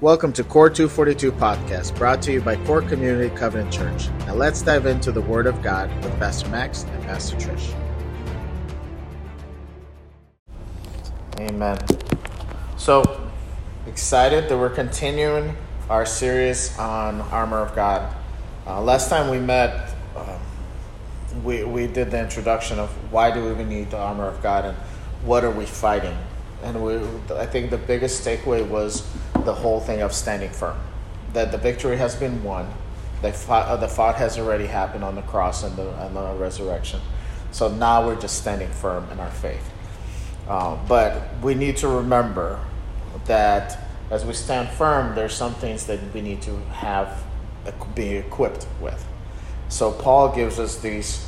Welcome to Core 242 Podcast, brought to you by Core Community Covenant Church. Now let's dive into the Word of God with Pastor Max and Pastor Trish. Amen. So excited that we're continuing our series on armor of God. Uh, last time we met, um, we we did the introduction of why do we even need the armor of God and what are we fighting and we, I think the biggest takeaway was the whole thing of standing firm. That the victory has been won. The fight, uh, the fight has already happened on the cross and the, and the resurrection. So now we're just standing firm in our faith. Uh, but we need to remember that as we stand firm, there's some things that we need to have be equipped with. So Paul gives us these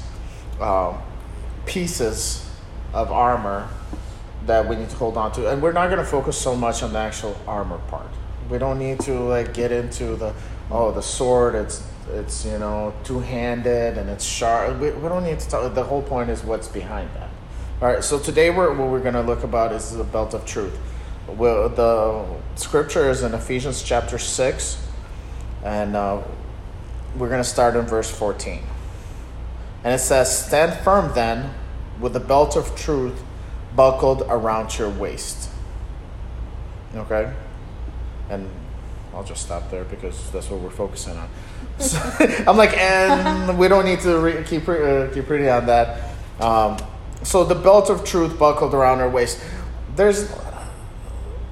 uh, pieces of armor that we need to hold on to. And we're not going to focus so much on the actual armor part. We don't need to like get into the oh the sword it's it's you know two-handed and it's sharp. We, we don't need to talk. The whole point is what's behind that. All right. So today we're, what we're going to look about is the belt of truth. Well, the scripture is in Ephesians chapter six, and uh, we're going to start in verse fourteen. And it says, "Stand firm then, with the belt of truth." Buckled around your waist. Okay? And I'll just stop there because that's what we're focusing on. So, I'm like, and we don't need to re- keep, uh, keep reading on that. Um, so the belt of truth buckled around our waist. There's,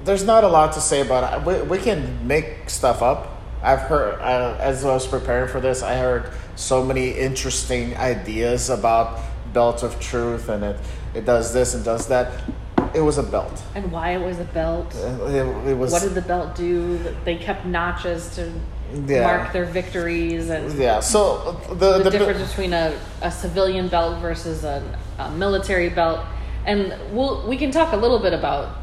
there's not a lot to say about it. We, we can make stuff up. I've heard, uh, as I was preparing for this, I heard so many interesting ideas about belt of truth and it it does this and does that. It was a belt. And why it was a belt? Uh, it, it was. What did the belt do? They kept notches to yeah. mark their victories and yeah. So the, the, the difference between a, a civilian belt versus a, a military belt, and we'll we can talk a little bit about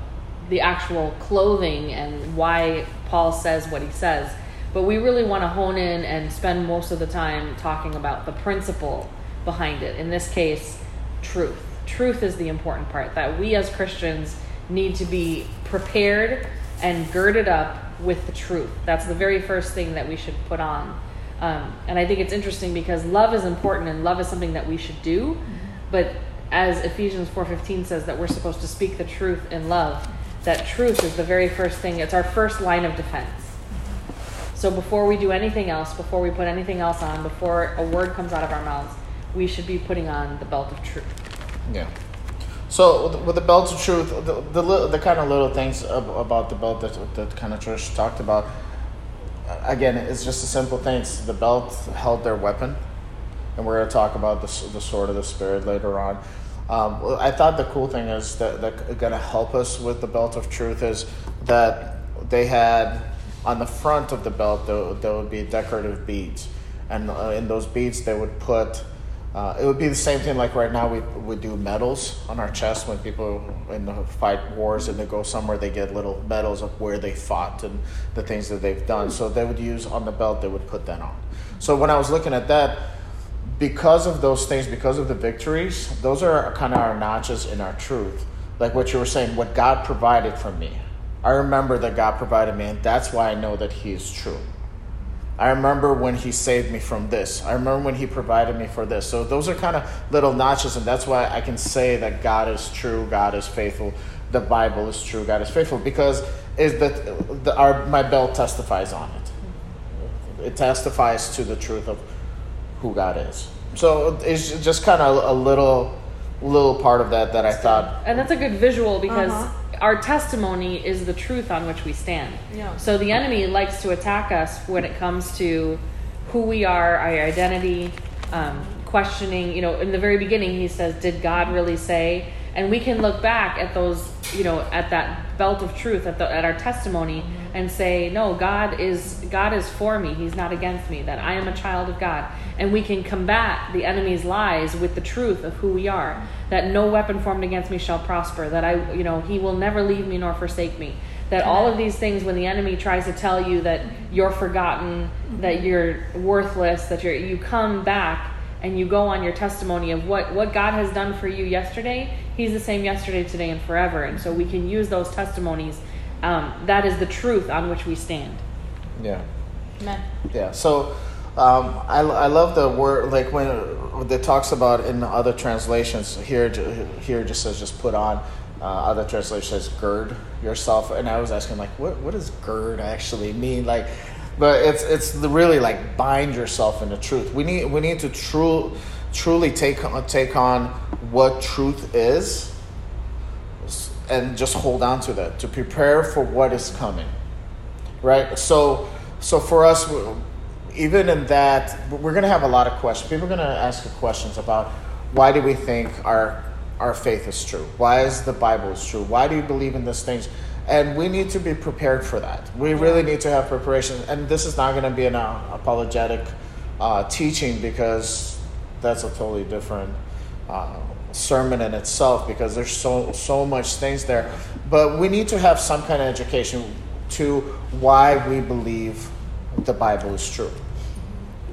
the actual clothing and why Paul says what he says. But we really want to hone in and spend most of the time talking about the principle behind it. In this case, truth truth is the important part that we as Christians need to be prepared and girded up with the truth. That's the very first thing that we should put on. Um, and I think it's interesting because love is important and love is something that we should do. But as Ephesians 4:15 says that we're supposed to speak the truth in love, that truth is the very first thing. It's our first line of defense. So before we do anything else, before we put anything else on, before a word comes out of our mouths, we should be putting on the belt of truth. Yeah. So with the belt of truth, the the, the kind of little things about the belt that that kind of Trish talked about. Again, it's just a simple thing. It's the belt held their weapon, and we're going to talk about the the sword of the spirit later on. Um, I thought the cool thing is that that going to help us with the belt of truth is that they had on the front of the belt there, there would be decorative beads, and uh, in those beads they would put uh, it would be the same thing like right now we, we do medals on our chest when people in the fight wars and they go somewhere they get little medals of where they fought and the things that they've done. So they would use on the belt they would put that on. So when i was looking at that because of those things because of the victories those are kind of our notches in our truth. Like what you were saying what god provided for me. I remember that god provided me and that's why i know that he is true I remember when he saved me from this. I remember when he provided me for this. So those are kind of little notches, and that's why I can say that God is true, God is faithful, the Bible is true, God is faithful, because is that the, our my belt testifies on it. It testifies to the truth of who God is. So it's just kind of a little little part of that that I thought. And that's a good visual because. Uh-huh our testimony is the truth on which we stand. Yeah. So the enemy likes to attack us when it comes to who we are, our identity, um, questioning. You know, in the very beginning, he says, "Did God really say?" And we can look back at those, you know, at that belt of truth, at the, at our testimony, mm-hmm. And say, "No, God is God is for me. He's not against me. That I am a child of God." And we can combat the enemy's lies with the truth of who we are that no weapon formed against me shall prosper, that I, you know, he will never leave me nor forsake me. That all of these things, when the enemy tries to tell you that you're forgotten, that you're worthless, that you're, you come back and you go on your testimony of what, what God has done for you yesterday, He's the same yesterday, today, and forever. And so we can use those testimonies um, that is the truth on which we stand. Yeah. Amen. Yeah. So um, I, I love the word like when it talks about in other translations here here it just says just put on. Uh, other translations says gird yourself, and I was asking like what what does gird actually mean? Like, but it's it's really like bind yourself in the truth. We need we need to true truly take take on what truth is, and just hold on to that to prepare for what is coming. Right. So so for us even in that, we're going to have a lot of questions. People are going to ask you questions about why do we think our our faith is true? Why is the Bible is true? Why do you believe in these things? And we need to be prepared for that. We really need to have preparation. And this is not going to be an uh, apologetic uh, teaching because that's a totally different uh, sermon in itself because there's so so much things there. But we need to have some kind of education to why we believe the Bible is true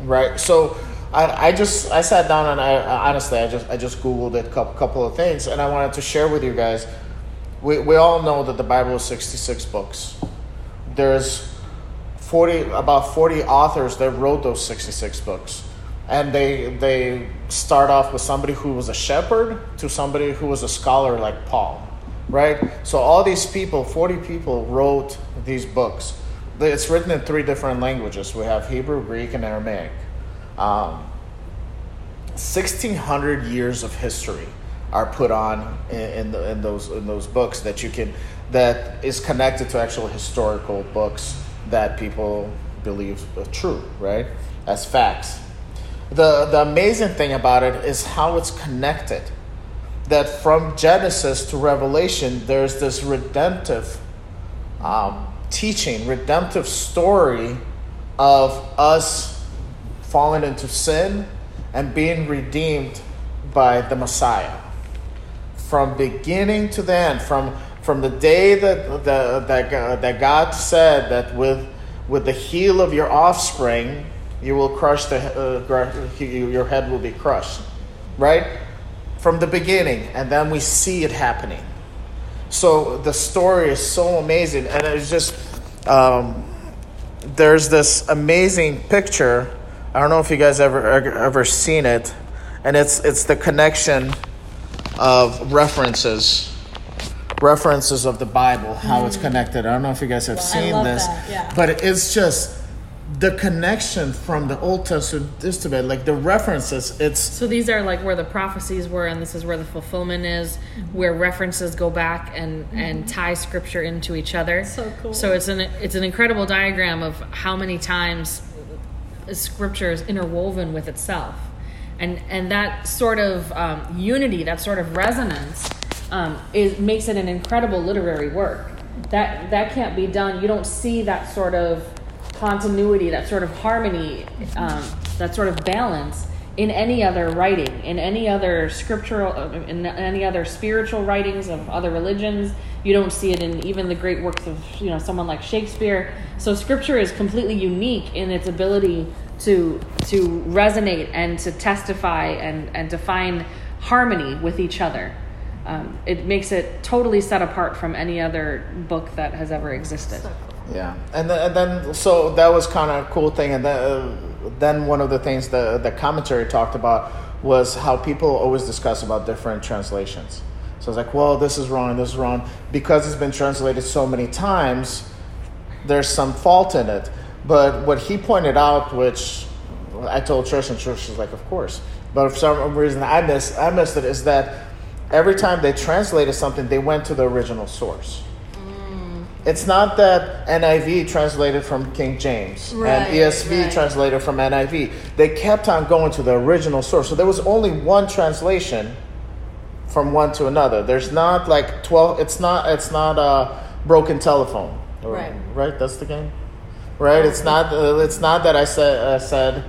right? So I, I just I sat down and I honestly I just I just googled a couple, of things and I wanted to share with you guys. We we all know that the Bible is sixty six books. There's forty about forty authors that wrote those sixty six books, and they they start off with somebody who was a shepherd to somebody who was a scholar like Paul, right? So all these people, forty people, wrote these books it's written in three different languages. We have Hebrew, Greek, and Aramaic. Um, 1600 years of history are put on in, in, the, in, those in those books that you can that is connected to actual historical books that people believe are true, right? As facts. The the amazing thing about it is how it's connected. That from Genesis to Revelation, there's this redemptive um, teaching, redemptive story of us falling into sin and being redeemed by the Messiah. From beginning to the end, from, from the day that, the, that, that God said that with, with the heel of your offspring, you will crush the, uh, your head will be crushed. Right? From the beginning, and then we see it happening. So the story is so amazing, and it's just um, there's this amazing picture. I don't know if you guys ever ever seen it, and it's it's the connection of references, references of the Bible, how mm. it's connected. I don't know if you guys have seen this, yeah. but it's just the connection from the Old Testament, like the references, it's so these are like where the prophecies were, and this is where the fulfillment is, where references go back and mm-hmm. and tie scripture into each other. So cool. So it's an it's an incredible diagram of how many times scripture is interwoven with itself, and and that sort of um, unity, that sort of resonance, um, is makes it an incredible literary work. That that can't be done. You don't see that sort of continuity, that sort of harmony, um, that sort of balance in any other writing, in any other scriptural, uh, in any other spiritual writings of other religions. You don't see it in even the great works of you know someone like Shakespeare. So scripture is completely unique in its ability to to resonate and to testify and and to find harmony with each other. Um, it makes it totally set apart from any other book that has ever existed. Yeah, and then, and then so that was kind of a cool thing, and then, uh, then one of the things the the commentary talked about was how people always discuss about different translations. So it's like, well, this is wrong, this is wrong, because it's been translated so many times. There's some fault in it, but what he pointed out, which I told Trish, and Trish was like, of course, but for some reason I missed I missed it is that every time they translated something, they went to the original source. It's not that NIV translated from King James right, and ESV right. translated from NIV. They kept on going to the original source. So there was only one translation from one to another. There's not like 12 it's not it's not a broken telephone. Right. Right? That's the game. Right? It's not uh, it's not that I said uh, said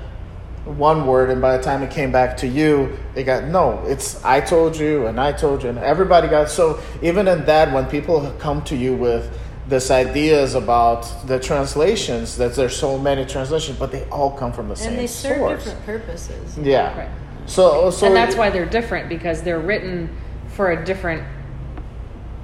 one word and by the time it came back to you it got no it's i told you and i told you and everybody got so even in that when people come to you with this ideas about the translations that there's so many translations but they all come from the same source. and they serve source. different purposes yeah right. so, so and that's why they're different because they're written for a different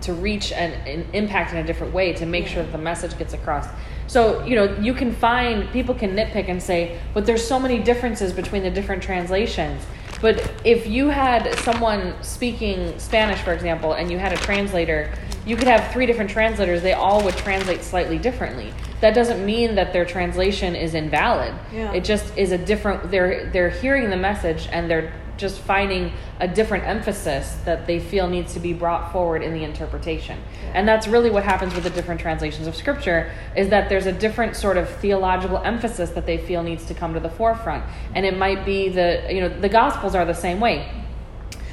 to reach an, and impact in a different way to make sure that the message gets across. So, you know, you can find people can nitpick and say, but there's so many differences between the different translations. But if you had someone speaking Spanish, for example, and you had a translator, you could have three different translators. They all would translate slightly differently. That doesn't mean that their translation is invalid. Yeah. It just is a different. They're they're hearing the message and they're just finding a different emphasis that they feel needs to be brought forward in the interpretation. And that's really what happens with the different translations of scripture is that there's a different sort of theological emphasis that they feel needs to come to the forefront. And it might be the you know the gospels are the same way.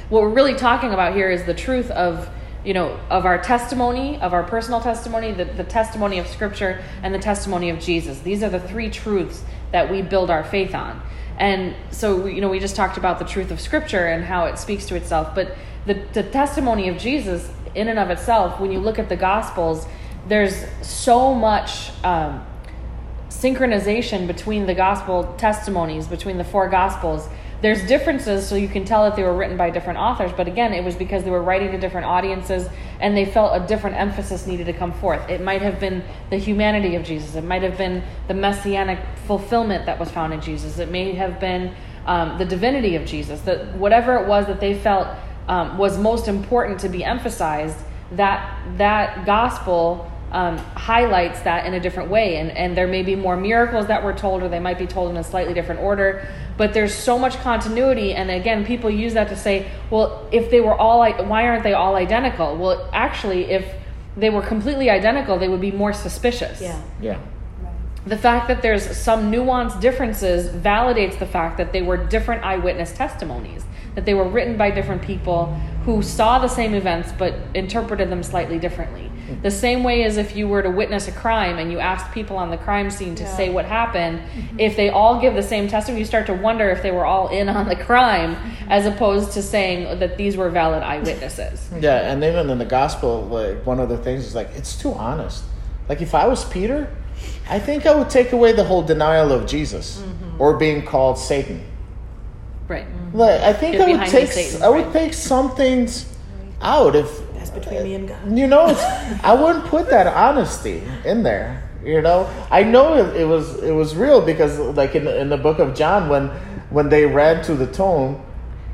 What we're really talking about here is the truth of you know of our testimony of our personal testimony the, the testimony of scripture and the testimony of jesus these are the three truths that we build our faith on and so, you know, we just talked about the truth of Scripture and how it speaks to itself. But the, the testimony of Jesus, in and of itself, when you look at the Gospels, there's so much um, synchronization between the Gospel testimonies, between the four Gospels. There's differences, so you can tell that they were written by different authors. But again, it was because they were writing to different audiences and they felt a different emphasis needed to come forth. It might have been the humanity of Jesus, it might have been the messianic fulfillment that was found in Jesus, it may have been um, the divinity of Jesus, that whatever it was that they felt um, was most important to be emphasized, that that gospel um, highlights that in a different way. And, and there may be more miracles that were told, or they might be told in a slightly different order. But there's so much continuity. And again, people use that to say, well, if they were all, why aren't they all identical? Well, actually, if they were completely identical, they would be more suspicious. Yeah. Yeah. The fact that there's some nuanced differences validates the fact that they were different eyewitness testimonies, that they were written by different people who saw the same events but interpreted them slightly differently. Mm-hmm. The same way as if you were to witness a crime and you asked people on the crime scene to Yeah. say what happened, mm-hmm. if they all give the same testimony, you start to wonder if they were all in on the crime mm-hmm. as opposed to saying that these were valid eyewitnesses. Yeah, and even in the gospel, like one of the things is like it's too honest. Like if I was Peter, I think I would take away the whole denial of Jesus Mm-hmm. or being called Satan. Right. Like I think Get I would take Satan, I would take some things out if That's between me and God. you know it's, I wouldn't put that honesty in there. You know, I know it, it was it was real because like in the, in the book of John when when they ran to the tomb,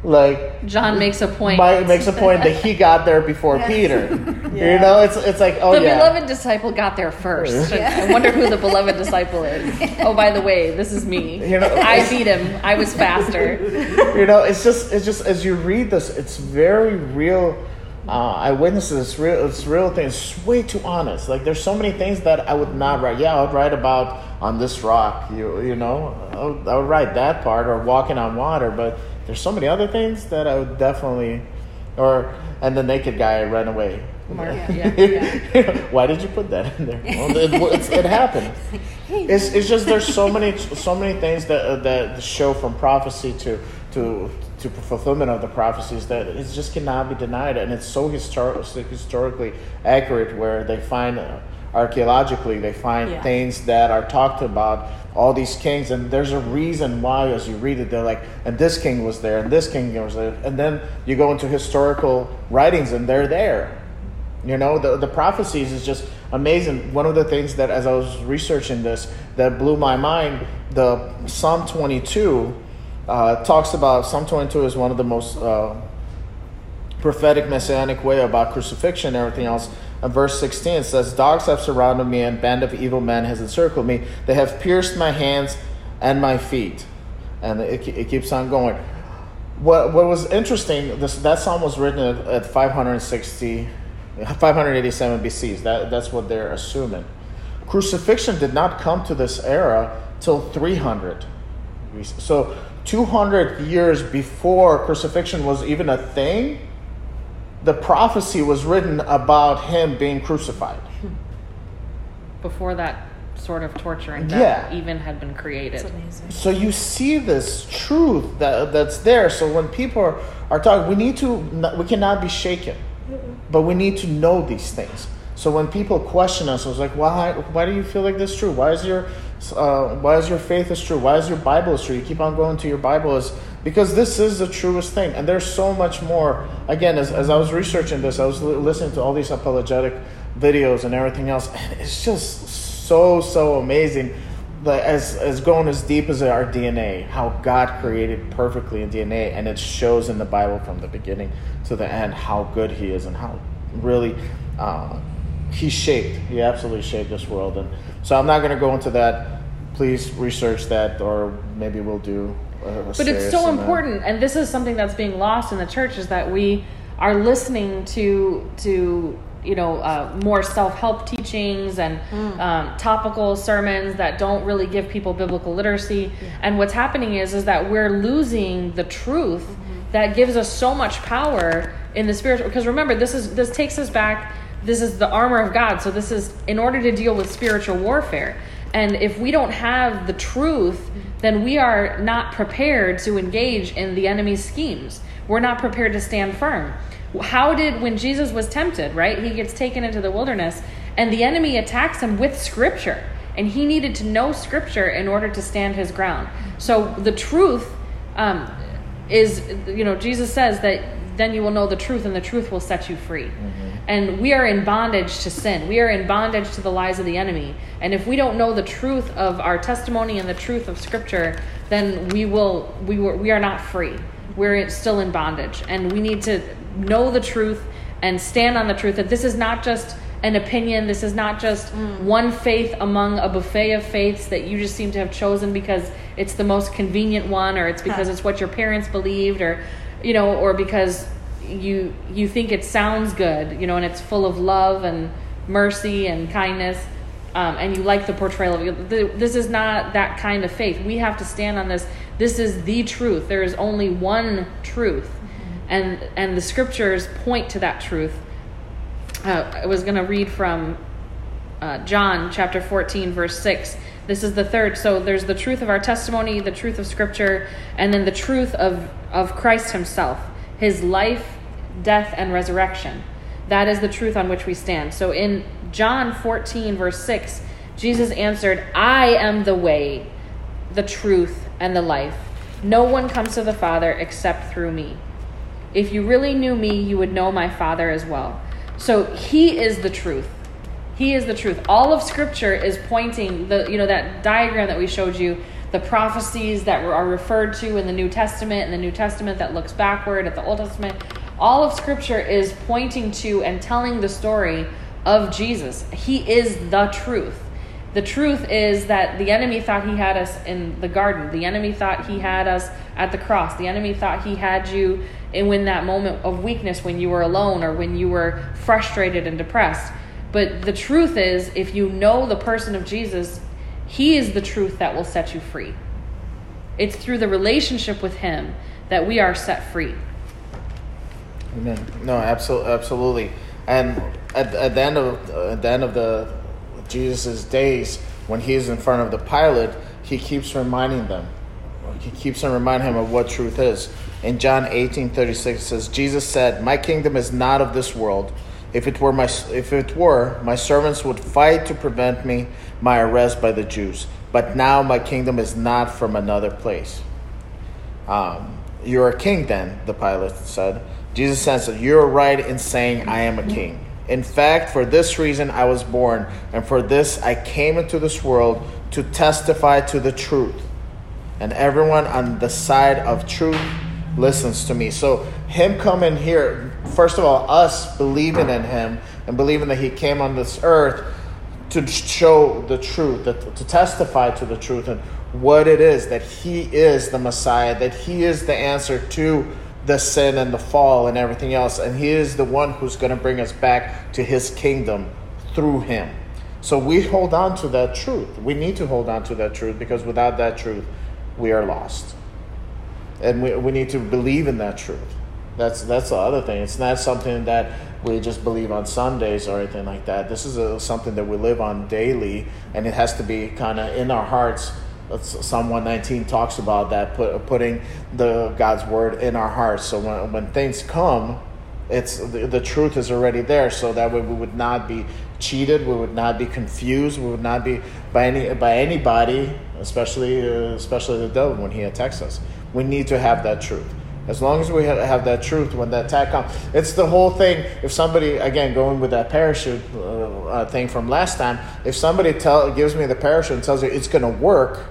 like John makes a point. Mike makes a point that he got there before Peter. Yeah. You know, it's it's like oh the yeah. beloved disciple got there first. I wonder who the beloved disciple is. Oh, by the way, this is me. You know, I beat him. I was faster. you know, it's just it's just as you read this, it's very real. Uh, eyewitnesses, this real. It's real things. It's way too honest. Like there's so many things that I would not write. Yeah, I would write about on this rock. You you know, I would, I would write that part or walking on water. But there's so many other things that I would definitely, or and the naked guy ran away. Mark, yeah, yeah. Why did you put that in there? Well, it, it's, it happened. It's, it's just there's so many so many things that uh, that show from prophecy to to to fulfillment of the prophecies that it just cannot be denied, and it's so histor- historically accurate. Where they find uh, archaeologically, they find Yeah. things that are talked about. All these kings, and there's a reason why, as you read it, they're like, and this king was there, and this king was there, and then you go into historical writings, and they're there. You know, the, the prophecies is just amazing. One of the things that, as I was researching this, that blew my mind, the Psalm 22 uh, talks about, Psalm 22 is one of the most uh, prophetic messianic way about crucifixion and everything else. And verse 16 says, Dogs have surrounded me, and band of evil men has encircled me. They have pierced my hands and my feet. And it, it keeps on going. What, what was interesting, this, that psalm was written at, at 560, 587 BC. That, that's what they're assuming. Crucifixion did not come to this era till 300. So 200 years before crucifixion was even a thing, the prophecy was written about him being crucified. Before that sort of torture and Yeah. death even had been created. It's amazing. So you see this truth that that's there. So when people are, are talking, we need to we cannot be shaken, but we need to know these things. So when people question us, I was like, why why do you feel like this is true? Why is your uh, why is your faith is true? Why is your Bible is true? You keep on going to your Bible is because this is the truest thing and there's so much more again as, as i was researching this i was li- listening to all these apologetic videos and everything else and it's just so so amazing like as as going as deep as our dna how god created perfectly in dna and it shows in the bible from the beginning to the end how good he is and how really uh, he shaped he absolutely shaped this world and so i'm not going to go into that please research that or maybe we'll do but it's so important and this is something that's being lost in the church is that we are listening to to you know uh, more self-help teachings and mm. um, topical sermons that don't really give people biblical literacy yeah. and what's happening is is that we're losing the truth mm-hmm. that gives us so much power in the spiritual because remember this is this takes us back this is the armor of god so this is in order to deal with spiritual warfare and if we don't have the truth, then we are not prepared to engage in the enemy's schemes. We're not prepared to stand firm. How did, when Jesus was tempted, right? He gets taken into the wilderness and the enemy attacks him with scripture. And he needed to know scripture in order to stand his ground. So the truth um, is, you know, Jesus says that then you will know the truth and the truth will set you free. Mm-hmm. And we are in bondage to sin. We are in bondage to the lies of the enemy. And if we don't know the truth of our testimony and the truth of scripture, then we will we were, we are not free. We're still in bondage. And we need to know the truth and stand on the truth that this is not just an opinion. This is not just mm. one faith among a buffet of faiths that you just seem to have chosen because it's the most convenient one or it's because it's what your parents believed or you know or because you you think it sounds good, you know, and it's full of love and mercy and kindness, um, and you like the portrayal of it. This is not that kind of faith. We have to stand on this. This is the truth. There is only one truth, mm-hmm. and and the scriptures point to that truth. Uh, I was going to read from uh, John chapter 14, verse 6. This is the third. So there's the truth of our testimony, the truth of Scripture, and then the truth of, of Christ Himself his life, death, and resurrection. That is the truth on which we stand. So in John 14, verse 6, Jesus answered, I am the way, the truth, and the life. No one comes to the Father except through me. If you really knew me, you would know my Father as well. So he is the truth. He is the truth. All of Scripture is pointing the you know that diagram that we showed you the prophecies that are referred to in the New Testament and the New Testament that looks backward at the Old Testament. All of Scripture is pointing to and telling the story of Jesus. He is the truth. The truth is that the enemy thought he had us in the garden. The enemy thought he had us at the cross. The enemy thought he had you in when that moment of weakness when you were alone or when you were frustrated and depressed. But the truth is, if you know the person of Jesus, he is the truth that will set you free. It's through the relationship with Him that we are set free. Amen. No, absolutely, absolutely. And at, at the end of at the end of the Jesus's days, when he's in front of the Pilate, he keeps reminding them. He keeps on reminding him of what truth is. In John eighteen thirty six says, Jesus said, "My kingdom is not of this world. If it were my if it were, my servants would fight to prevent me my arrest by the Jews. But now my kingdom is not from another place. Um, you're a king, then, the Pilate said. Jesus answered, You're right in saying I am a king. In fact, for this reason I was born, and for this I came into this world to testify to the truth. And everyone on the side of truth listens to me. So, him coming here, first of all, us believing in him and believing that he came on this earth to show the truth, to testify to the truth and what it is that He is the Messiah, that He is the answer to the sin and the fall and everything else, and He is the one who's going to bring us back to His kingdom through Him. So we hold on to that truth. We need to hold on to that truth because without that truth, we are lost. And we, we need to believe in that truth. That's that's the other thing. It's not something that we just believe on Sundays or anything like that. This is a, something that we live on daily, and it has to be kind of in our hearts. Psalm 119 talks about that, put, putting the God's word in our hearts. So when, when things come, it's the, the truth is already there. So that way we would not be cheated, we would not be confused, we would not be by any by anybody, especially uh, especially the devil when he attacks us we need to have that truth. As long as we have that truth when that attack comes, it's the whole thing. If somebody, again, going with that parachute uh, uh thing from last time, if somebody tell, gives me the parachute and tells me it's going to work,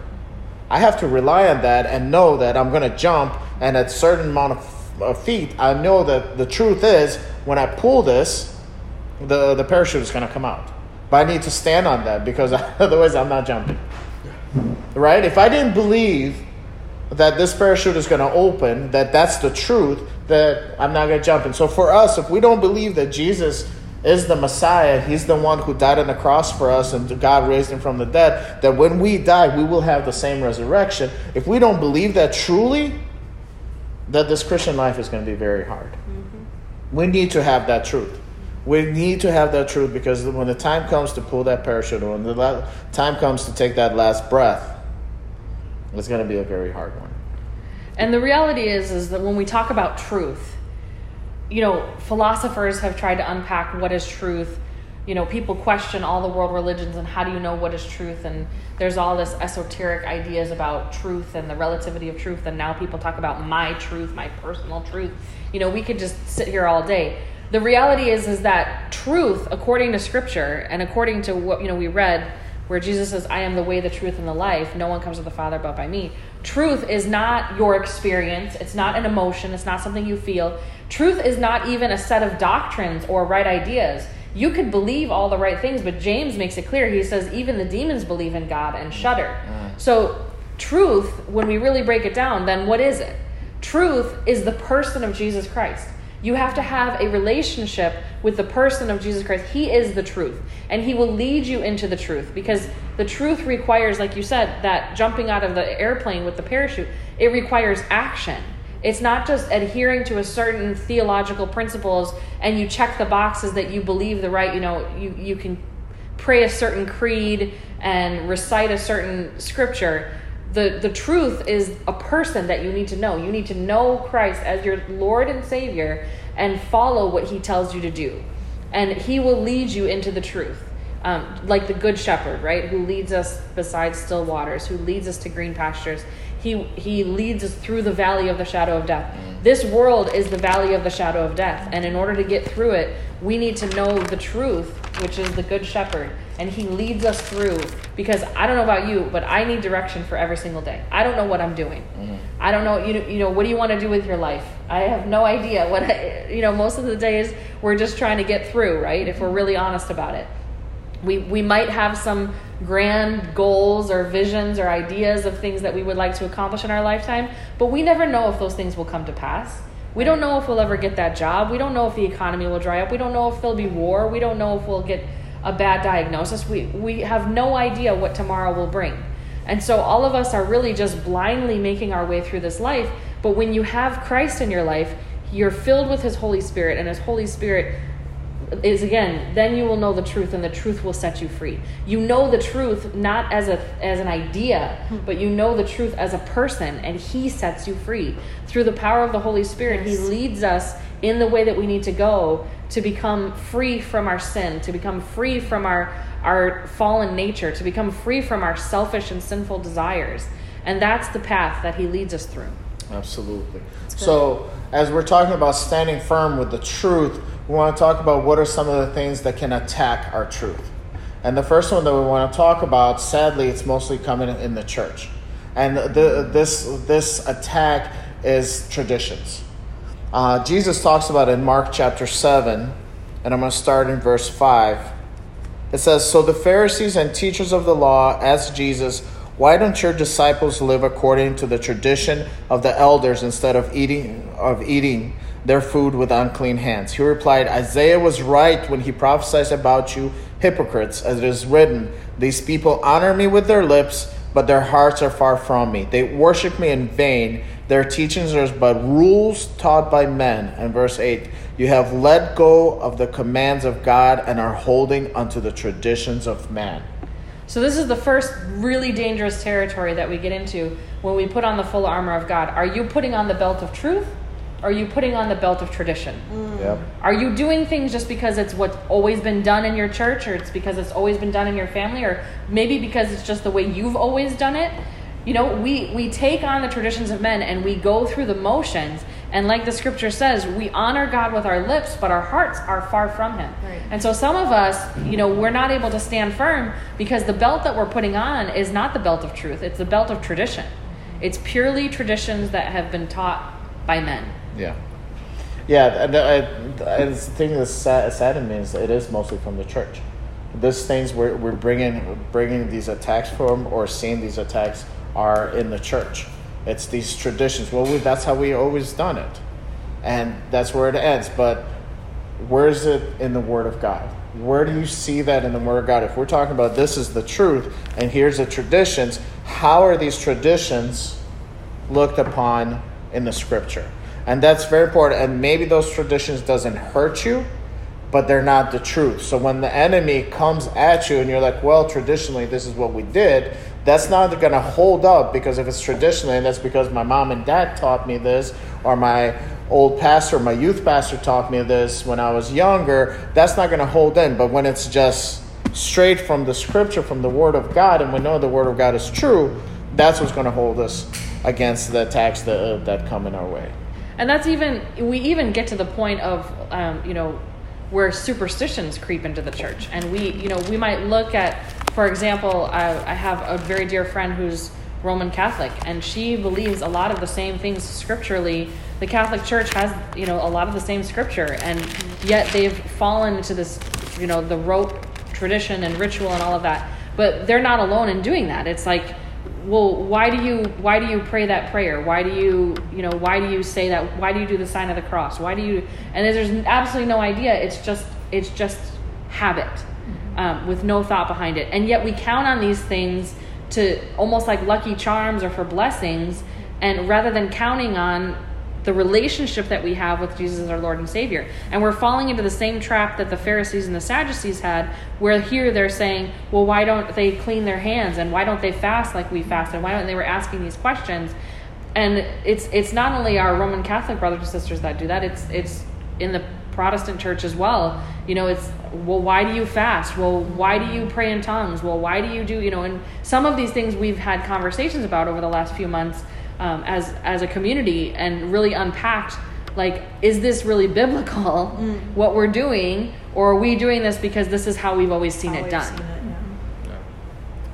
I have to rely on that and know that I'm going to jump, and at certain amount of, of feet, I know that the truth is when I pull this, the, the parachute is going to come out. But I need to stand on that because otherwise I'm not jumping. Right? If I didn't believe that this parachute is going to open, that that's the truth, that I'm not going to jump And So for us, if we don't believe that Jesus is the Messiah, He's the one who died on the cross for us and God raised Him from the dead, that when we die, we will have the same resurrection. If we don't believe that truly, that this Christian life is going to be very hard. Mm-hmm. We need to have that truth. We need to have that truth because when the time comes to pull that parachute, or when the time comes to take that last breath, it's going to be a very hard one. And the reality is, is that when we talk about truth, you know, philosophers have tried to unpack what is truth. You know, people question all the world religions and how do you know what is truth? And there's all this esoteric ideas about truth and the relativity of truth. And now people talk about my truth, my personal truth. You know, we could just sit here all day. The reality is, is that truth, according to Scripture and according to what you know we read, where Jesus says, I am the way, the truth, and the life. No one comes to the Father but by me. Truth is not your experience, it's not an emotion, it's not something you feel. Truth is not even a set of doctrines or right ideas. You could believe all the right things, but James makes it clear. He says, even the demons believe in God and shudder. Mm. So, truth, when we really break it down, then what is it? Truth is the person of Jesus Christ. You have to have a relationship with the person of Jesus Christ. He is the truth, and He will lead you into the truth because the truth requires, like you said, that jumping out of the airplane with the parachute, it requires action. It's not just adhering to a certain theological principles and you check the boxes that you believe the right, you know, you, you can pray a certain creed and recite a certain scripture the the truth is a person that you need to know. You need to know Christ as your Lord and Savior and follow what He tells you to do, and He will lead you into the truth. Um, like the good shepherd, right? Who leads us beside still waters, who leads us to green pastures. He, he leads us through the valley of the shadow of death. Mm. This world is the valley of the shadow of death. And in order to get through it, we need to know the truth, which is the good shepherd and he leads us through because I don't know about you, but I need direction for every single day. I don't know what I'm doing. Mm-hmm. I don't know, you know, you know, what do you want to do with your life? I have no idea what I, you know, most of the days we're just trying to get through, right? If we're really honest about it. We we might have some grand goals or visions or ideas of things that we would like to accomplish in our lifetime, but we never know if those things will come to pass. We don't know if we'll ever get that job. We don't know if the economy will dry up. We don't know if there'll be war. We don't know if we'll get a bad diagnosis. We, we have no idea what tomorrow will bring. And so all of us are really just blindly making our way through this life. But when you have Christ in your life, you're filled with His Holy Spirit, and His Holy Spirit is again then you will know the truth and the truth will set you free you know the truth not as a as an idea hmm. but you know the truth as a person and he sets you free through the power of the holy spirit yes. he leads us in the way that we need to go to become free from our sin, to become free from our, our fallen nature, to become free from our selfish and sinful desires. And that's the path that He leads us through. Absolutely. So, as we're talking about standing firm with the truth, we want to talk about what are some of the things that can attack our truth. And the first one that we want to talk about, sadly, it's mostly coming in the church. And the, this, this attack is traditions. Uh, Jesus talks about in Mark chapter 7, and I'm going to start in verse 5. It says So the Pharisees and teachers of the law asked Jesus, Why don't your disciples live according to the tradition of the elders instead of eating, of eating their food with unclean hands? He replied, Isaiah was right when he prophesied about you, hypocrites, as it is written, These people honor me with their lips, but their hearts are far from me. They worship me in vain their teachings are but rules taught by men. And verse 8 You have let go of the commands of God and are holding unto the traditions of man. So, this is the first really dangerous territory that we get into when we put on the full armor of God. Are you putting on the belt of truth? Or are you putting on the belt of tradition? Mm. Yep. Are you doing things just because it's what's always been done in your church, or it's because it's always been done in your family, or maybe because it's just the way you've always done it? You know, we, we take on the traditions of men and we go through the motions. And like the scripture says, we honor God with our lips, but our hearts are far from Him. Right. And so some of us, you know, we're not able to stand firm because the belt that we're putting on is not the belt of truth, it's the belt of tradition. It's purely traditions that have been taught by men. Yeah. Yeah, and, uh, and the thing that's sad, saddened me is it is mostly from the church. These things we're, we're bringing bringing these attacks from or seeing these attacks are in the church. It's these traditions. Well, we, that's how we always done it, and that's where it ends. But where is it in the Word of God? Where do you see that in the Word of God? If we're talking about this is the truth, and here's the traditions, how are these traditions looked upon in the Scripture? And that's very important. And maybe those traditions doesn't hurt you, but they're not the truth. So when the enemy comes at you and you're like, well, traditionally this is what we did, that's not going to hold up because if it's traditionally, and that's because my mom and dad taught me this, or my old pastor, my youth pastor taught me this when I was younger, that's not going to hold in. But when it's just straight from the scripture, from the Word of God, and we know the Word of God is true, that's what's going to hold us against the attacks that, uh, that come in our way. And that's even, we even get to the point of, um, you know, where superstitions creep into the church. And we, you know, we might look at, for example, I, I have a very dear friend who's Roman Catholic, and she believes a lot of the same things scripturally. The Catholic Church has, you know, a lot of the same scripture, and yet they've fallen into this, you know, the rote tradition and ritual and all of that. But they're not alone in doing that. It's like, well, why do you why do you pray that prayer? Why do you you know why do you say that? Why do you do the sign of the cross? Why do you? And there's absolutely no idea. It's just it's just habit um, with no thought behind it. And yet we count on these things to almost like lucky charms or for blessings, and rather than counting on the relationship that we have with Jesus our Lord and Savior. And we're falling into the same trap that the Pharisees and the Sadducees had, where here they're saying, well, why don't they clean their hands and why don't they fast like we fast and why don't they were asking these questions? And it's it's not only our Roman Catholic brothers and sisters that do that, it's it's in the Protestant church as well. You know, it's well, why do you fast? Well, why do you pray in tongues? Well, why do you do, you know, and some of these things we've had conversations about over the last few months um, as as a community and really unpacked like is this really biblical mm. what we're doing or are we doing this because this is how we've always seen always it done seen it, yeah.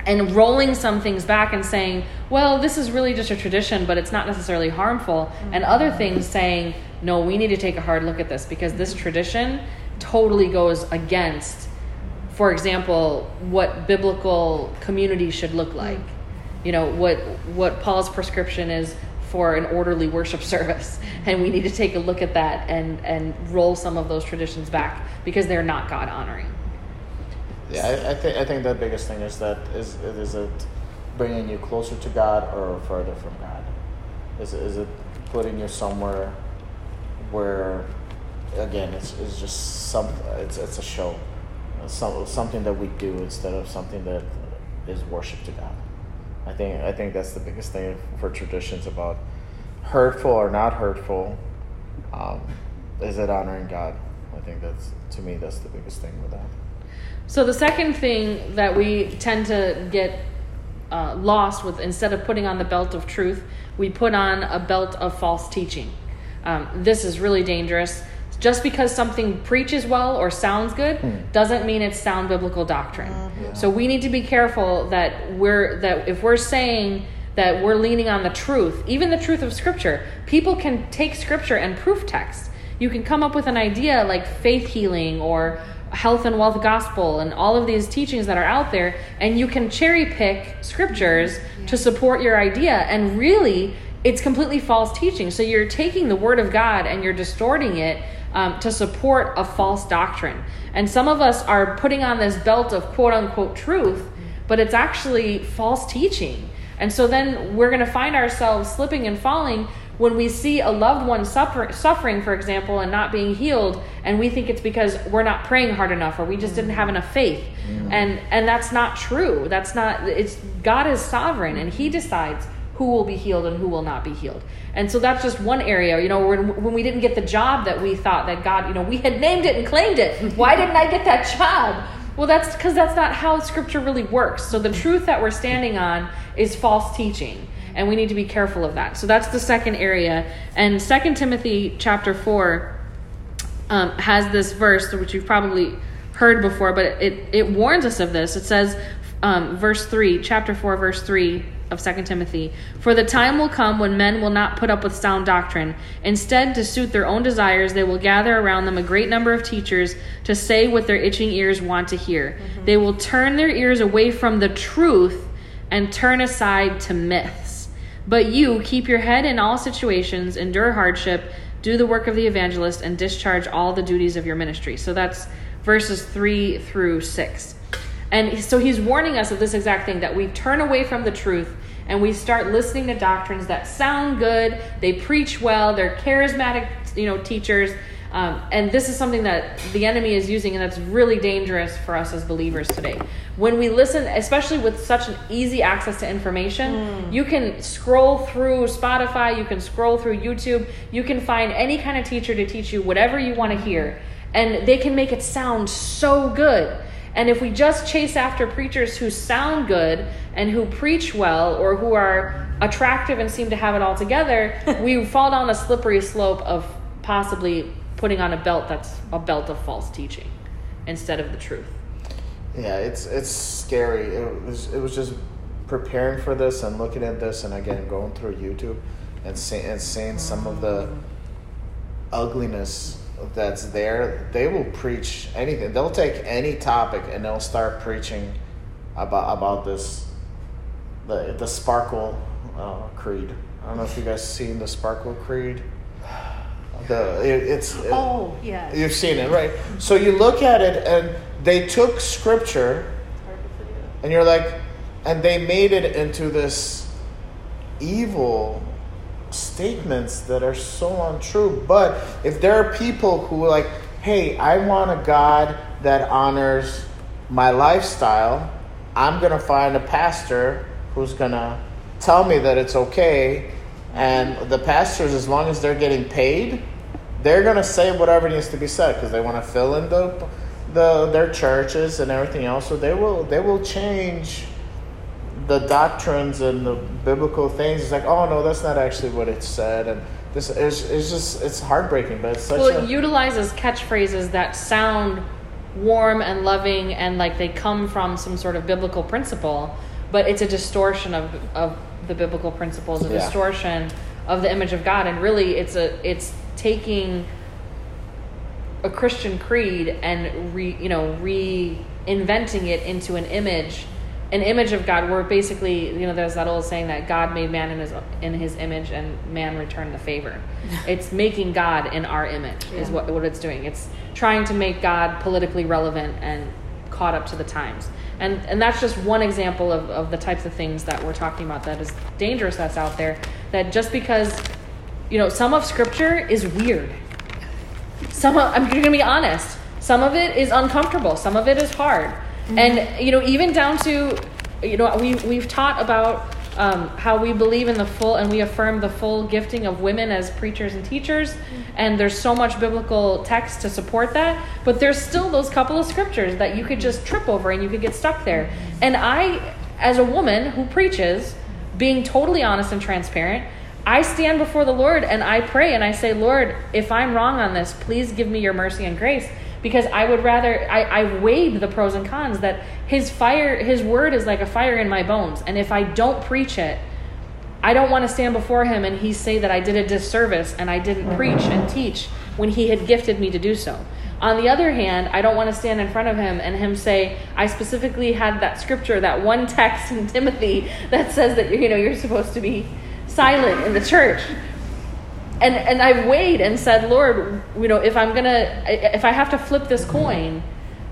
and rolling some things back and saying well this is really just a tradition but it's not necessarily harmful mm-hmm. and other things saying no we need to take a hard look at this because this tradition totally goes against for example what biblical community should look like mm you know what what Paul's prescription is for an orderly worship service and we need to take a look at that and and roll some of those traditions back because they're not God honoring. Yeah, I, I think I think the biggest thing is that is is it bringing you closer to God or further from God? Is is it putting you somewhere where again it's, it's just some it's it's a show, some, something that we do instead of something that is worship to God. I think I think that's the biggest thing for traditions about hurtful or not hurtful. Um, is it honoring God? I think that's to me that's the biggest thing with that. So the second thing that we tend to get uh, lost with instead of putting on the belt of truth, we put on a belt of false teaching. Um, this is really dangerous just because something preaches well or sounds good mm. doesn't mean it's sound biblical doctrine. Mm-hmm. Yeah. So we need to be careful that we're that if we're saying that we're leaning on the truth, even the truth of scripture, people can take scripture and proof text. You can come up with an idea like faith healing or health and wealth gospel and all of these teachings that are out there and you can cherry pick scriptures yeah. to support your idea and really it's completely false teaching. So you're taking the word of God and you're distorting it um, to support a false doctrine. And some of us are putting on this belt of quote unquote truth, but it's actually false teaching. And so then we're going to find ourselves slipping and falling when we see a loved one suffer, suffering, for example, and not being healed, and we think it's because we're not praying hard enough or we just didn't have enough faith. Mm-hmm. And and that's not true. That's not it's God is sovereign and he decides who will be healed and who will not be healed. And so that's just one area, you know, when, when we didn't get the job that we thought that God, you know, we had named it and claimed it. Why didn't I get that job? Well, that's because that's not how scripture really works. So the truth that we're standing on is false teaching, and we need to be careful of that. So that's the second area. And Second Timothy chapter four um, has this verse, which you've probably heard before, but it it warns us of this. It says, um, verse three, chapter four, verse three of 2 Timothy. For the time will come when men will not put up with sound doctrine. Instead, to suit their own desires, they will gather around them a great number of teachers to say what their itching ears want to hear. Mm-hmm. They will turn their ears away from the truth and turn aside to myths. But you keep your head in all situations, endure hardship, do the work of the evangelist, and discharge all the duties of your ministry. So that's verses 3 through 6. And so he's warning us of this exact thing that we turn away from the truth and we start listening to doctrines that sound good, they preach well, they're charismatic, you know, teachers. Um, and this is something that the enemy is using, and that's really dangerous for us as believers today. When we listen, especially with such an easy access to information, mm. you can scroll through Spotify, you can scroll through YouTube, you can find any kind of teacher to teach you whatever you want to hear, and they can make it sound so good. And if we just chase after preachers who sound good and who preach well or who are attractive and seem to have it all together, we fall down a slippery slope of possibly putting on a belt that's a belt of false teaching instead of the truth. Yeah, it's it's scary. It was it was just preparing for this and looking at this and again going through YouTube and seeing and seeing some of the ugliness that's there, they will preach anything. They'll take any topic and they'll start preaching about about this the the sparkle uh, creed. I don't know if you guys seen the sparkle creed. The it, it's it, oh yeah you've seen it right. So you look at it and they took scripture, and you're like, and they made it into this evil statements that are so untrue. But if there are people who are like, hey, I want a God that honors my lifestyle, I'm going to find a pastor who's going to tell me that it's okay. And the pastors, as long as they're getting paid, they're going to say whatever needs to be said because they want to fill in the, the their churches and everything else. So they will they will change the doctrines and the biblical things, it's like, oh no, that's not actually what it said, and this is it's just it's heartbreaking. But it's such well, it a, utilizes catchphrases that sound warm and loving, and like they come from some sort of biblical principle, but it's a distortion of of the biblical principles, a yeah. distortion of the image of God, and really, it's a it's taking a Christian creed and re you know reinventing it into an image an image of God where basically, you know, there's that old saying that God made man in his in his image and man returned the favor. it's making God in our image yeah. is what what it's doing. It's trying to make God politically relevant and caught up to the times. And and that's just one example of, of the types of things that we're talking about that is dangerous that's out there. That just because you know, some of scripture is weird. Some of, I'm gonna be honest. Some of it is uncomfortable. Some of it is hard And you know, even down to you know, we we've taught about um, how we believe in the full and we affirm the full gifting of women as preachers and teachers mm-hmm. and there's so much biblical text to support that but there's still those couple of scriptures that you could just trip over and you could get stuck there and i as a woman who preaches being totally honest and transparent i stand before the lord and i pray and i say lord if i'm wrong on this please give me your mercy and grace because I would rather I, I weighed the pros and cons that his fire his word is like a fire in my bones and if I don't preach it I don't want to stand before him and he say that I did a disservice and I didn't preach and teach when he had gifted me to do so. On the other hand, I don't want to stand in front of him and him say, I specifically had that scripture, that one text in Timothy that says that you know you're supposed to be silent in the church and and I weighed and said, Lord, you know, if I'm gonna, if I have to flip this coin,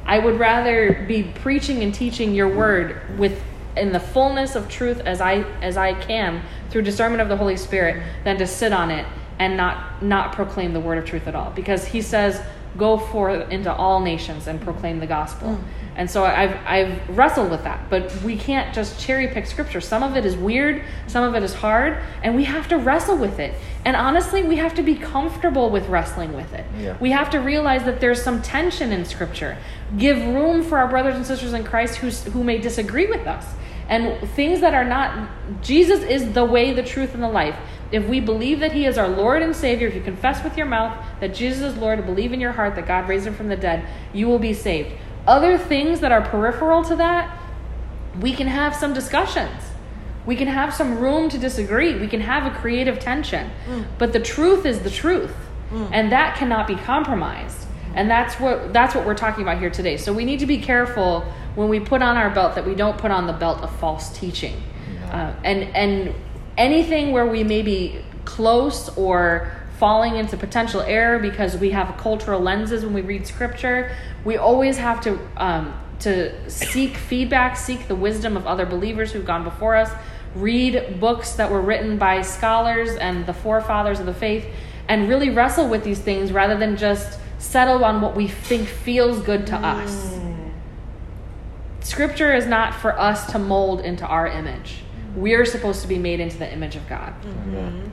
I would rather be preaching and teaching Your word with in the fullness of truth as I as I can through discernment of the Holy Spirit than to sit on it and not not proclaim the word of truth at all. Because He says go forth into all nations and proclaim the gospel. Mm. And so I've, I've wrestled with that, but we can't just cherry pick scripture. Some of it is weird, some of it is hard, and we have to wrestle with it. And honestly, we have to be comfortable with wrestling with it. Yeah. We have to realize that there's some tension in scripture. Give room for our brothers and sisters in Christ who, who may disagree with us. And things that are not, Jesus is the way, the truth, and the life. If we believe that He is our Lord and Savior, if you confess with your mouth that Jesus is Lord and believe in your heart that God raised Him from the dead, you will be saved. Other things that are peripheral to that, we can have some discussions. We can have some room to disagree. We can have a creative tension. But the truth is the truth. And that cannot be compromised. And that's what that's what we're talking about here today. So we need to be careful when we put on our belt that we don't put on the belt of false teaching. Uh, and and anything where we may be close or falling into potential error because we have cultural lenses when we read scripture, we always have to um, to seek feedback, seek the wisdom of other believers who've gone before us, read books that were written by scholars and the forefathers of the faith, and really wrestle with these things rather than just settle on what we think feels good to us. Mm. Scripture is not for us to mold into our image. Mm. We're supposed to be made into the image of God. Mm-hmm. Amen.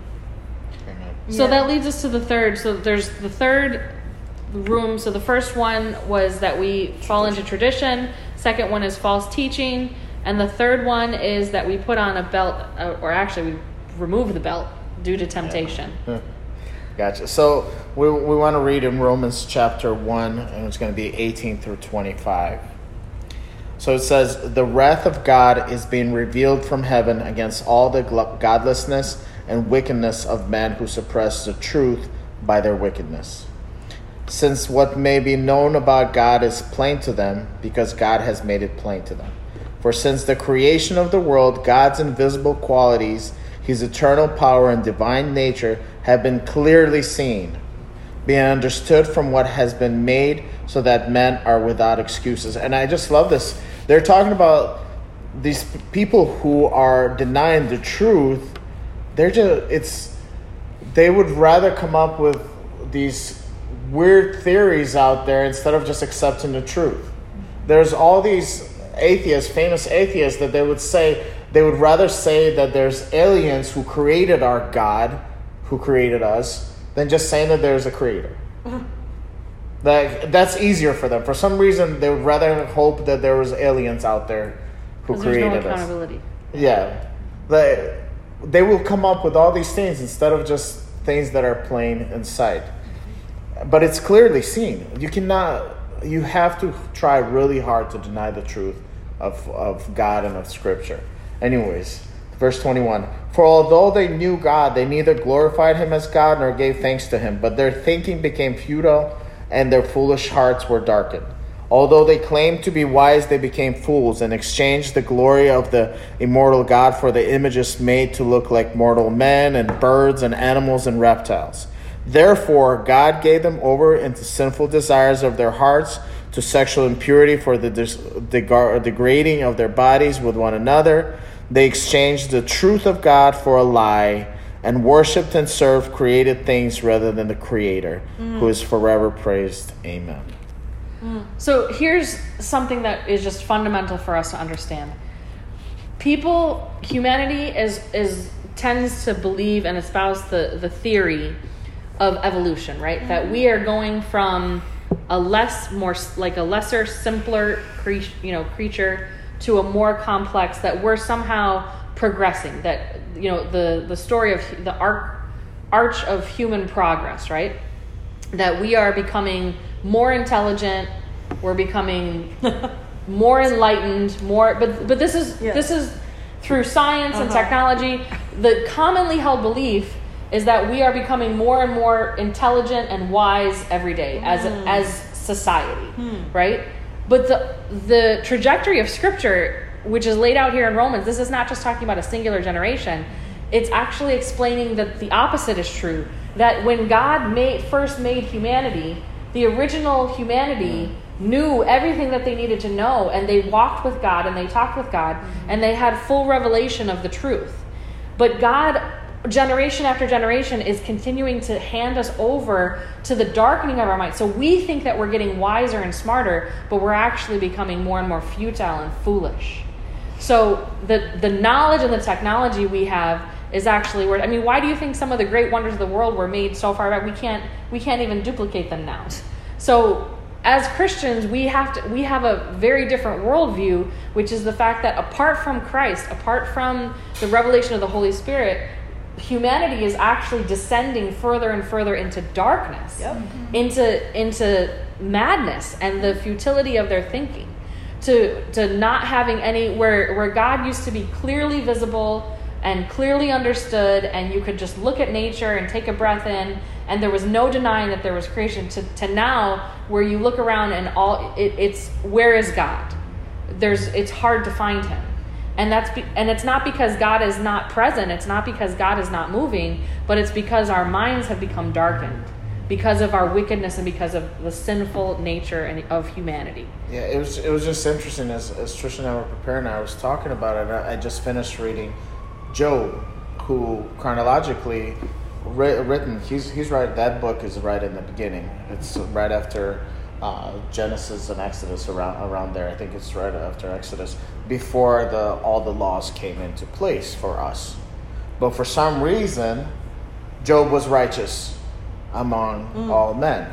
Amen. So Yeah. that leads us to the third. So there's the third room. So the first one was that we fall into tradition. Second one is false teaching, and the third one is that we put on a belt, uh, or actually we remove the belt due to temptation. Gotcha. So we, we want to read in Romans chapter 1, and it's going to be 18 through 25. So it says, The wrath of God is being revealed from heaven against all the godlessness and wickedness of men who suppress the truth by their wickedness. Since what may be known about God is plain to them, because God has made it plain to them. For since the creation of the world, God's invisible qualities, his eternal power and divine nature, have been clearly seen, being understood from what has been made, so that men are without excuses. And I just love this. They're talking about these people who are denying the truth. They're just, it's, they would rather come up with these weird theories out there instead of just accepting the truth. There's all these atheists, famous atheists, that they would say they would rather say that there's aliens who created our God, who created us, than just saying that there's a creator. Like that's easier for them. For some reason, they would rather hope that there was aliens out there who there's no created us. Yeah. They, they will come up with all these things instead of just things that are plain in sight. But it's clearly seen. You cannot, you have to try really hard to deny the truth of, of God and of Scripture. Anyways, verse 21 For although they knew God, they neither glorified him as God nor gave thanks to him, but their thinking became futile and their foolish hearts were darkened. Although they claimed to be wise, they became fools and exchanged the glory of the immortal God for the images made to look like mortal men and birds and animals and reptiles. Therefore, God gave them over into sinful desires of their hearts, to sexual impurity for the degrading of their bodies with one another. They exchanged the truth of God for a lie and worshiped and served created things rather than the Creator, who is forever praised. Amen. Hmm. So here's something that is just fundamental for us to understand. People, humanity is is tends to believe and espouse the the theory of evolution, right? That we are going from a less more like a lesser simpler cre- you know creature to a more complex that we're somehow progressing that you know the the story of the arc arch of human progress, right? that we are becoming more intelligent we're becoming more enlightened more but but this is Yes. this is through science and Uh-huh. technology the commonly held belief is that we are becoming more and more intelligent and wise every day as Hmm. as society right? But the the trajectory of scripture which is laid out here in Romans this is not just talking about a singular generation. It's actually explaining that the opposite is true that when God made first made humanity, the original humanity knew everything that they needed to know and they walked with God and they talked with God and they had full revelation of the truth. But God generation after generation is continuing to hand us over to the darkening of our mind. So we think that we're getting wiser and smarter, but we're actually becoming more and more futile and foolish. So the the knowledge and the technology we have is actually where I mean, why do you think some of the great wonders of the world were made so far back? We can't we can't even duplicate them now. So as Christians, we have to we have a very different worldview, which is the fact that apart from Christ, apart from the revelation of the Holy Spirit, humanity is actually descending further and further into darkness, Yep. Mm-hmm. into into madness and the futility of their thinking, to to not having any where where God used to be clearly visible and clearly understood, and you could just look at nature and take a breath in, and there was no denying that there was creation. To to now where you look around and all it, it's where is God? There's it's hard to find him and that's be, and it's not because God is not present. It's not because God is not moving, but it's because our minds have become darkened because of our wickedness and because of the sinful nature and of humanity. Yeah, it was it was just interesting as as Trish and I were preparing. I was talking about it. I, just finished reading Job, who chronologically ri- written. He's he's right. That book is right in the beginning. It's right after uh, Genesis and Exodus around around there. I think it's right after Exodus, before the all the laws came into place for us. But for some reason, Job was righteous among all men.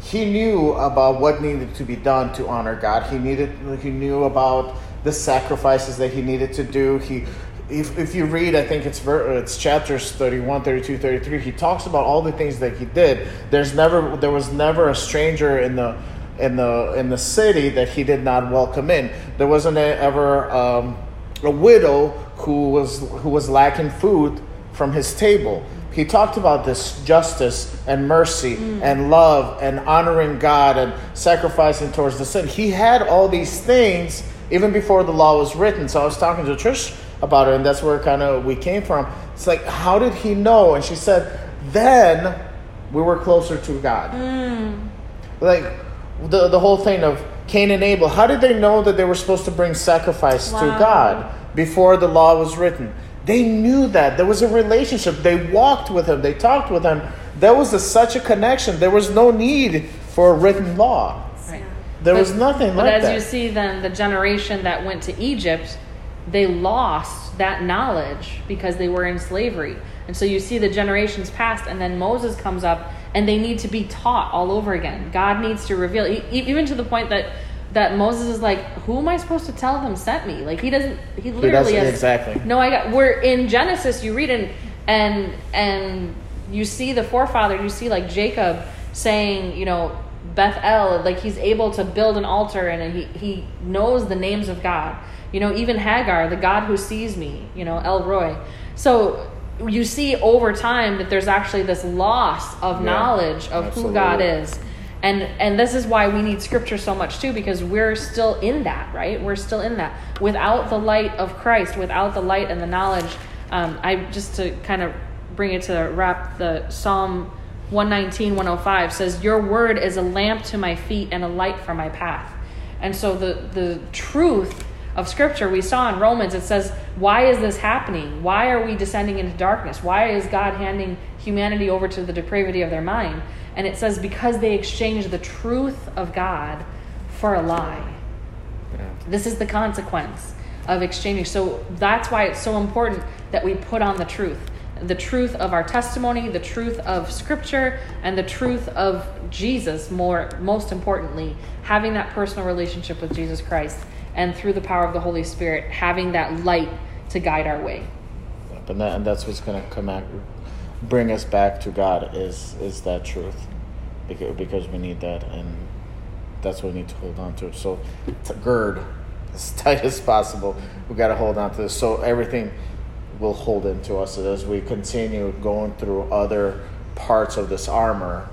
He knew about what needed to be done to honor God. He needed he knew about the sacrifices that he needed to do. He if, if you read, I think it's ver- it's chapters 31, 32, 33, he talks about all the things that he did. There's never there was never a stranger in the in the in the city that he did not welcome in. There wasn't ever um, a widow who was who was lacking food from his table. He talked about this justice and mercy and love and honoring God and sacrificing towards the sin. He had all these things even before the law was written. So I was talking to Trish about it, and that's where kind of we came from. It's like, how did he know? And she said, then we were closer to God. Mm. Like the the whole thing of Cain and Abel. How did they know that they were supposed to bring sacrifice to God before the law was written? They knew that there was a relationship. They walked with him. They talked with him. There was a, such a connection. There was no need for a written law. Right. There But- was nothing But like as that. you see, then the generation that went to Egypt, they lost that knowledge because they were in slavery. And so you see the generations past, and then Moses comes up, and they need to be taught all over again. God needs to reveal, even to the point that that Moses is like, "Who am I supposed to tell them sent me?" Like he doesn't. He literally doesn't- has exactly. no I got we're in Genesis you read and and and you see the forefather you see like Jacob saying you know Bethel like he's able to build an altar and he he knows the names of God you know even Hagar the God who sees me you know El Roi so you see over time that there's actually this loss of Yeah, knowledge of who God is. And and this is why we need scripture so much too because we're still in that right? We're still in that. Without the light of christ without the light and the knowledge um, i just to kind of bring it to wrap the psalm 119 105 says your word is a lamp to my feet and a light for my path. And so the the truth of scripture we saw in romans it says why is this happening? Why are we descending into darkness? Why is god handing humanity over to the depravity of their mind? And it says because they exchanged the truth of god for a lie. This is the consequence of exchanging. So that's why it's so important that we put on the truth. The truth of our testimony, the truth of scripture, and the truth of Jesus, more most importantly, having that personal relationship with Jesus Christ and through the power of the Holy Spirit, having that light to guide our way. and, that, and that's what's going to come back, bring us back to God is is that truth, because, because we need that, and that's what we need to hold on to. So, to gird as tight as possible. We got to hold on to this, so everything will hold into us as we continue going through other parts of this armor.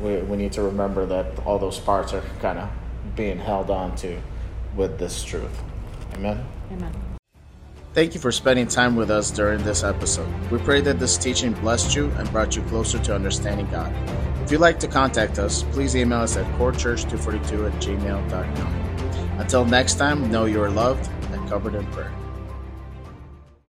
We, we need to remember that all those parts are kind of being held on to with this truth. Amen. Amen. Thank you for spending time with us during this episode. We pray that this teaching blessed you and brought you closer to understanding God. If you'd like to contact us, please email us at corechurch242 at gmail.com. Until next time, know you are loved and covered in prayer.